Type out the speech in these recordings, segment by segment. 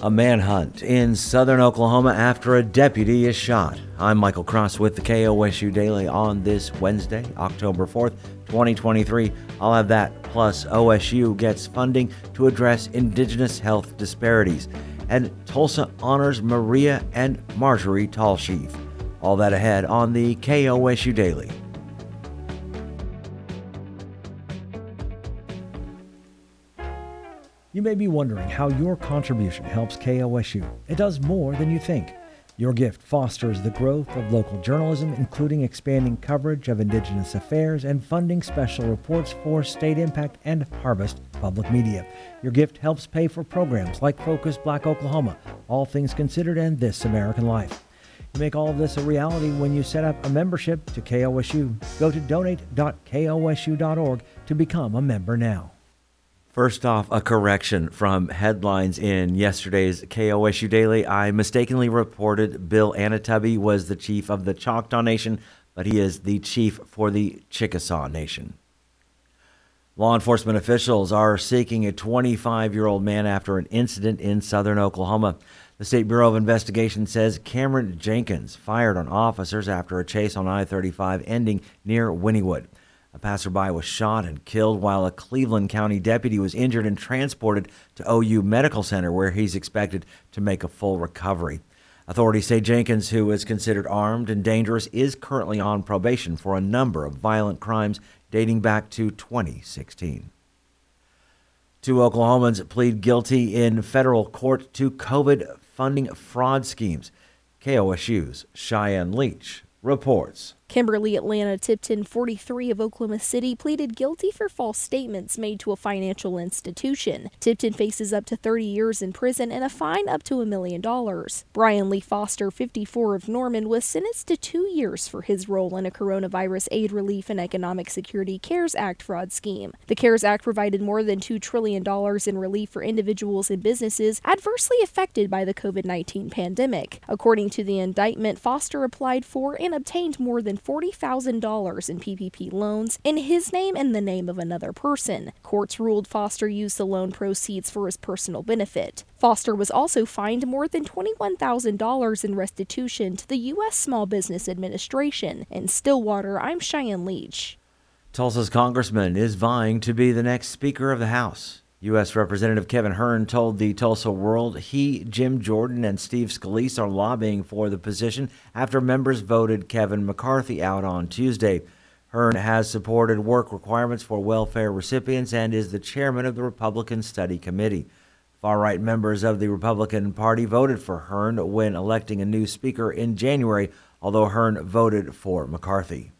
A manhunt in southern Oklahoma after a deputy is shot. I'm Michael Cross with the KOSU Daily on this Wednesday, October 4th, 2023. I'll have that, plus OSU gets funding to address indigenous health disparities, and Tulsa honors Maria and Marjorie Tallchief. All that ahead on the KOSU Daily. You may be wondering how your contribution helps KOSU. It does more than you think. Your gift fosters the growth of local journalism, including expanding coverage of Indigenous affairs and funding special reports for State Impact and Harvest Public Media. Your gift helps pay for programs like Focus Black Oklahoma, All Things Considered, and This American Life. You make all of this a reality when you set up a membership to KOSU. Go to donate.kosu.org to become a member now. First off, a correction from headlines in yesterday's KOSU Daily. I mistakenly reported Bill Anoatubby was the chief of the Choctaw Nation, but he is the chief for the Chickasaw Nation. Law enforcement officials are seeking a 25 year old man after an incident in southern Oklahoma. The State Bureau of Investigation says Cameron Jenkins fired on officers after a chase on I 35 ending near Wynnewood. A passerby was shot and killed while a Cleveland County deputy was injured and transported to OU Medical Center, where he's expected to make a full recovery. Authorities say Jenkins, who is considered armed and dangerous, is currently on probation for a number of violent crimes dating back to 2016. Two Oklahomans plead guilty in federal court to COVID funding fraud schemes. KOSU's Cheyenne Leach reports. Kimberly Atlanta Tipton, 43 of Oklahoma City, pleaded guilty for false statements made to a financial institution. Tipton faces up to 30 years in prison and a fine up to a million dollars. Brian Lee Foster, 54 of Norman, was sentenced to two years for his role in a coronavirus aid relief and economic security CARES Act fraud scheme. The CARES Act provided more than $2 trillion in relief for individuals and businesses adversely affected by the COVID 19 pandemic. According to the indictment, Foster applied for and obtained more than $40,000 in PPP loans in his name and the name of another person. Courts ruled Foster used the loan proceeds for his personal benefit. Foster was also fined more than $21,000 in restitution to the U.S. Small Business Administration. In Stillwater, I'm Cheyenne Leach. Tulsa's congressman is vying to be the next Speaker of the House. U.S. Representative Kevin Hern told the Tulsa World he, Jim Jordan, and Steve Scalise are lobbying for the position after members voted Kevin McCarthy out on Tuesday. Hern has supported work requirements for welfare recipients and is the chairman of the Republican Study Committee. Far right members of the Republican Party voted for Hern when electing a new speaker in January, although Hern voted for McCarthy.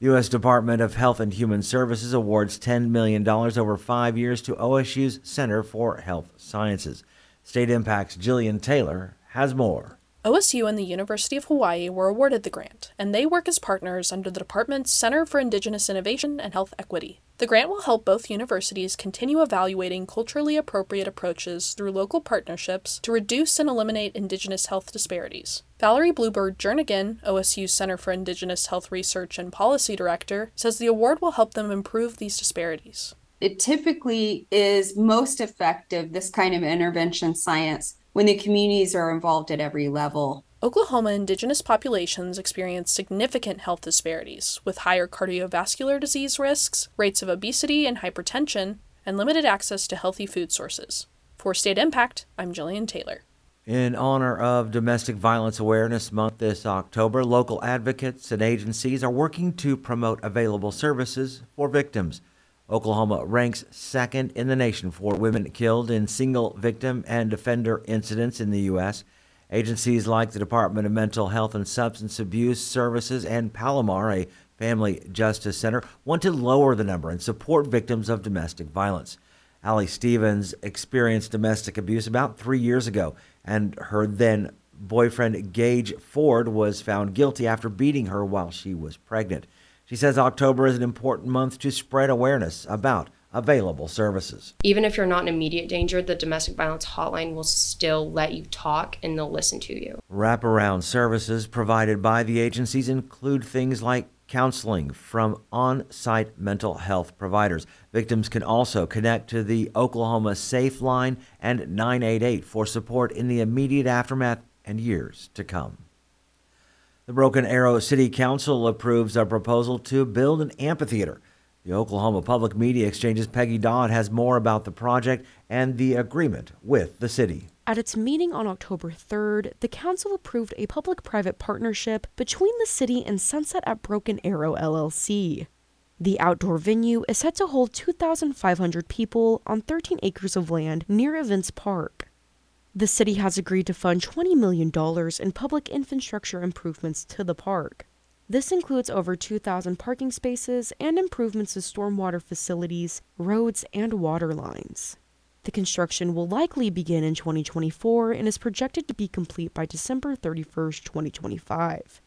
U.S. Department of Health and Human Services awards $10 million over five years to OSU's Center for Health Sciences. State Impact's Jillian Taylor has more. OSU and the University of Hawaii were awarded the grant, and they work as partners under the department's Center for Indigenous Innovation and Health Equity. The grant will help both universities continue evaluating culturally appropriate approaches through local partnerships to reduce and eliminate Indigenous health disparities. Valerie Bluebird Jernigan, OSU's Center for Indigenous Health Research and Policy Director, says the award will help them improve these disparities. It typically is most effective, this kind of intervention science, when the communities are involved at every level. Oklahoma indigenous populations experience significant health disparities, with higher cardiovascular disease risks, rates of obesity and hypertension, and limited access to healthy food sources. For State Impact, I'm Jillian Taylor. In honor of Domestic Violence Awareness Month this October, local advocates and agencies are working to promote available services for victims. Oklahoma ranks second in the nation for women killed in single victim and offender incidents in the U.S. Agencies like the Department of Mental Health and Substance Abuse Services and Palomar, a family justice center, want to lower the number and support victims of domestic violence. Allie Stevens experienced domestic abuse about three years ago, and her then boyfriend, Gage Ford, was found guilty after beating her while she was pregnant. She says October is an important month to spread awareness about available services. Even if you're not in immediate danger, the domestic violence hotline will still let you talk and they'll listen to you. Wraparound services provided by the agencies include things like counseling from on site mental health providers. Victims can also connect to the Oklahoma Safe Line and 988 for support in the immediate aftermath and years to come. The Broken Arrow City Council approves a proposal to build an amphitheater. The Oklahoma Public Media Exchange's Peggy Dodd has more about the project and the agreement with the city. At its meeting on October 3rd, the council approved a public private partnership between the city and Sunset at Broken Arrow LLC. The outdoor venue is set to hold 2,500 people on 13 acres of land near Events Park. The city has agreed to fund $20 million in public infrastructure improvements to the park. This includes over 2,000 parking spaces and improvements to stormwater facilities, roads, and water lines. The construction will likely begin in 2024 and is projected to be complete by December 31st, 2025.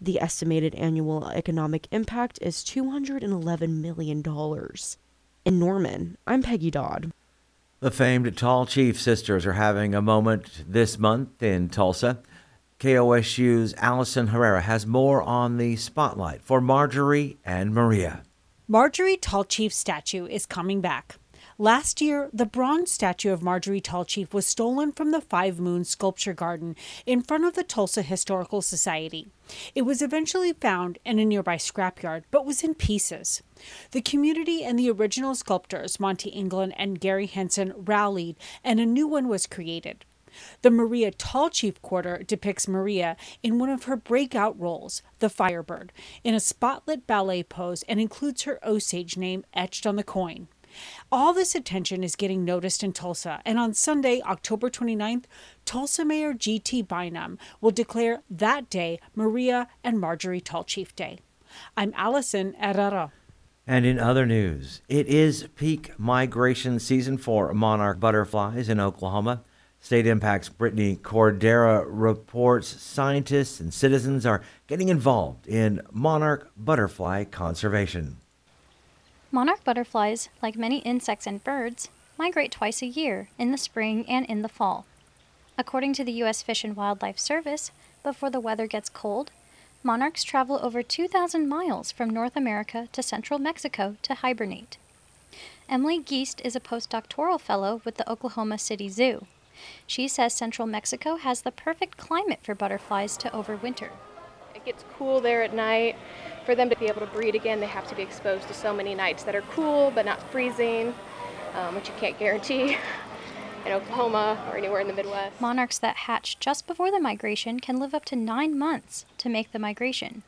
The estimated annual economic impact is $211 million. In Norman, I'm Peggy Dodd. The famed Tallchief sisters are having a moment this month in Tulsa. KOSU's Allison Herrera has more on the spotlight for Marjorie and Maria. Marjorie Tallchief statue is coming back. Last year, the bronze statue of Marjorie Tallchief was stolen from the Five Moons Sculpture Garden in front of the Tulsa Historical Society. It was eventually found in a nearby scrapyard, but was in pieces. The community and the original sculptors, Monty England and Gary Henson, rallied, and a new one was created. The Maria Tallchief Quarter depicts Maria in one of her breakout roles, the Firebird, in a spotlit ballet pose and includes her Osage name etched on the coin. All this attention is getting noticed in Tulsa, and on Sunday, October 29th, Tulsa Mayor G.T. Bynum will declare that day Maria and Marjorie Tallchief Day. I'm Allison Herrera. And in other news, it is peak migration season for monarch butterflies in Oklahoma. State Impact's Brittany Cordera reports scientists and citizens are getting involved in monarch butterfly conservation. Monarch butterflies, like many insects and birds, migrate twice a year, in the spring and in the fall. According to the U.S. Fish and Wildlife Service, before the weather gets cold, monarchs travel over 2,000 miles from North America to central Mexico to hibernate. Emily Geist is a postdoctoral fellow with the Oklahoma City Zoo. She says central Mexico has the perfect climate for butterflies to overwinter. It gets cool there at night for them to be able to breed again, they have to be exposed to so many nights that are cool but not freezing, um, which you can't guarantee in Oklahoma or anywhere in the Midwest. Monarchs that hatch just before the migration can live up to nine months to make the migration.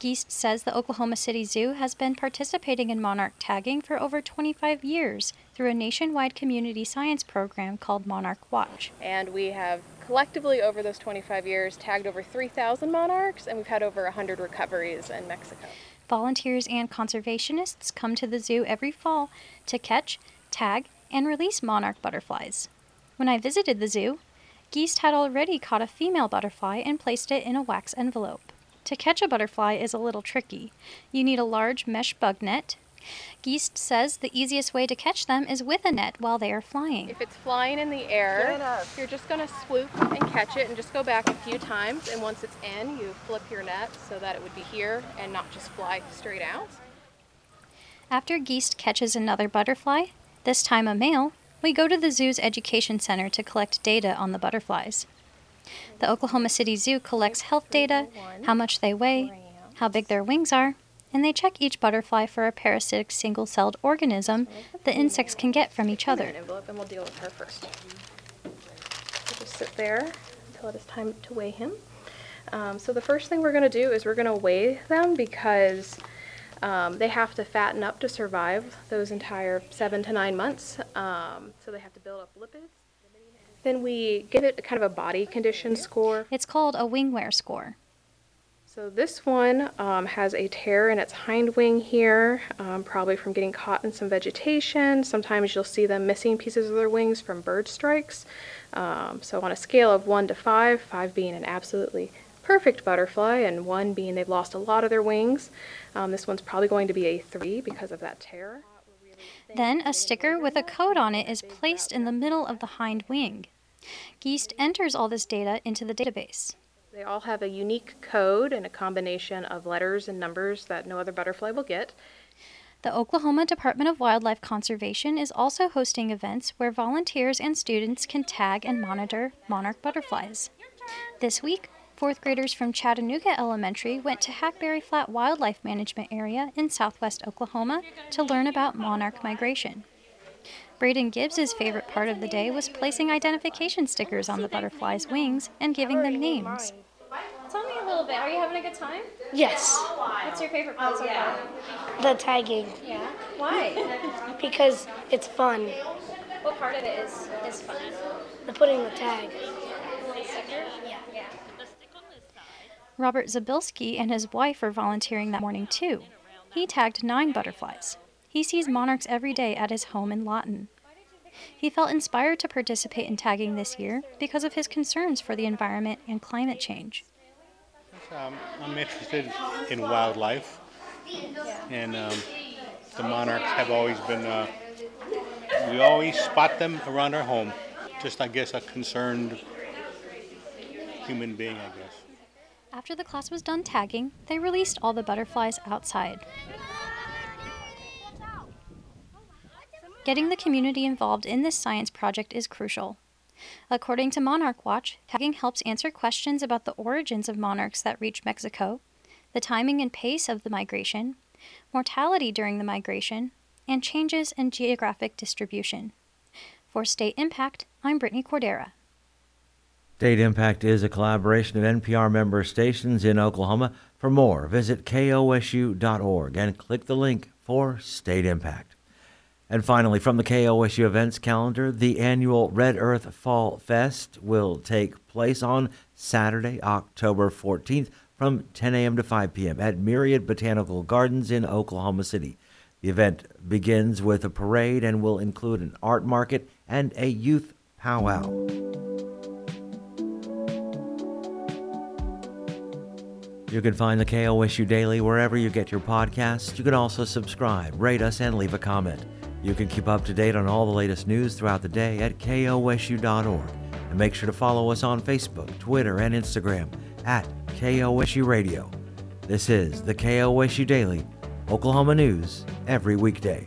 Geist says the Oklahoma City Zoo has been participating in monarch tagging for over 25 years through a nationwide community science program called Monarch Watch. And we have collectively over those 25 years tagged over 3,000 monarchs, and we've had over 100 recoveries in Mexico. Volunteers and conservationists come to the zoo every fall to catch, tag, and release monarch butterflies. When I visited the zoo, Geist had already caught a female butterfly and placed it in a wax envelope. To catch a butterfly is a little tricky. You need a large mesh bug net, Geist says the easiest way to catch them is with a net while they are flying. If it's flying in the air, you're just going to swoop and catch it and just go back a few times. And once it's in, you flip your net so that it would be here and not just fly straight out. After Geist catches another butterfly, this time a male, we go to the zoo's education center to collect data on the butterflies. The Oklahoma City Zoo collects health data, how much they weigh, how big their wings are, and they check each butterfly for a parasitic single celled organism the insects can get from each other. Envelope and we'll deal with her first. just sit there until it is time to weigh him. Um, so the first thing we're going to do is we're going to weigh them because um, they have to fatten up to survive those entire seven to nine months. Um, so they have to build up lipids. Then we give it kind of a body condition score. It's called a wing wear score. So this one um, has a tear in its hind wing here, um, probably from getting caught in some vegetation. Sometimes you'll see them missing pieces of their wings from bird strikes. Um, so on a scale of 1 to 5, 5 being an absolutely perfect butterfly and 1 being they've lost a lot of their wings, um, this one's probably going to be a 3 because of that tear. Then a sticker with a code on it is placed in the middle of the hind wing. Geist enters all this data into the database. They all have a unique code and a combination of letters and numbers that no other butterfly will get. The Oklahoma Department of Wildlife Conservation is also hosting events where volunteers and students can tag and monitor monarch butterflies. This week, fourth graders from Chattanooga Elementary went to Hackberry Flat Wildlife Management Area in southwest Oklahoma to learn about monarch migration. Braden Gibbs' favorite part of the day was placing identification stickers on the butterflies' wings and giving them names. Tell me a little bit. Are you having a good time? Yes. What's your favorite part so oh, far? The tagging. Yeah. Why? Because it's fun. what part of it is is fun? The putting the tag. Yeah. Yeah. Robert Zabilski and his wife are volunteering that morning too. He tagged nine butterflies. He sees monarchs every day at his home in Lawton. He felt inspired to participate in tagging this year because of his concerns for the environment and climate change. Um, I'm interested in wildlife, and um, the monarchs have always been. Uh, we always spot them around our home. Just, I guess, a concerned human being, I guess. After the class was done tagging, they released all the butterflies outside. Getting the community involved in this science project is crucial. According to Monarch Watch, tagging helps answer questions about the origins of monarchs that reach Mexico, the timing and pace of the migration, mortality during the migration, and changes in geographic distribution. For State Impact, I'm Brittany Cordera. State Impact is a collaboration of NPR member stations in Oklahoma. For more, visit kosu.org and click the link for State Impact. And finally, from the KOSU events calendar, the annual Red Earth Fall Fest will take place on Saturday, October 14th from 10 a.m. to 5 p.m. at Myriad Botanical Gardens in Oklahoma City. The event begins with a parade and will include an art market and a youth powwow. You can find the KOSU Daily wherever you get your podcasts. You can also subscribe, rate us, and leave a comment. You can keep up to date on all the latest news throughout the day at kosu.org. And make sure to follow us on Facebook, Twitter, and Instagram at KOSU Radio. This is the KOSU Daily, Oklahoma News, every weekday.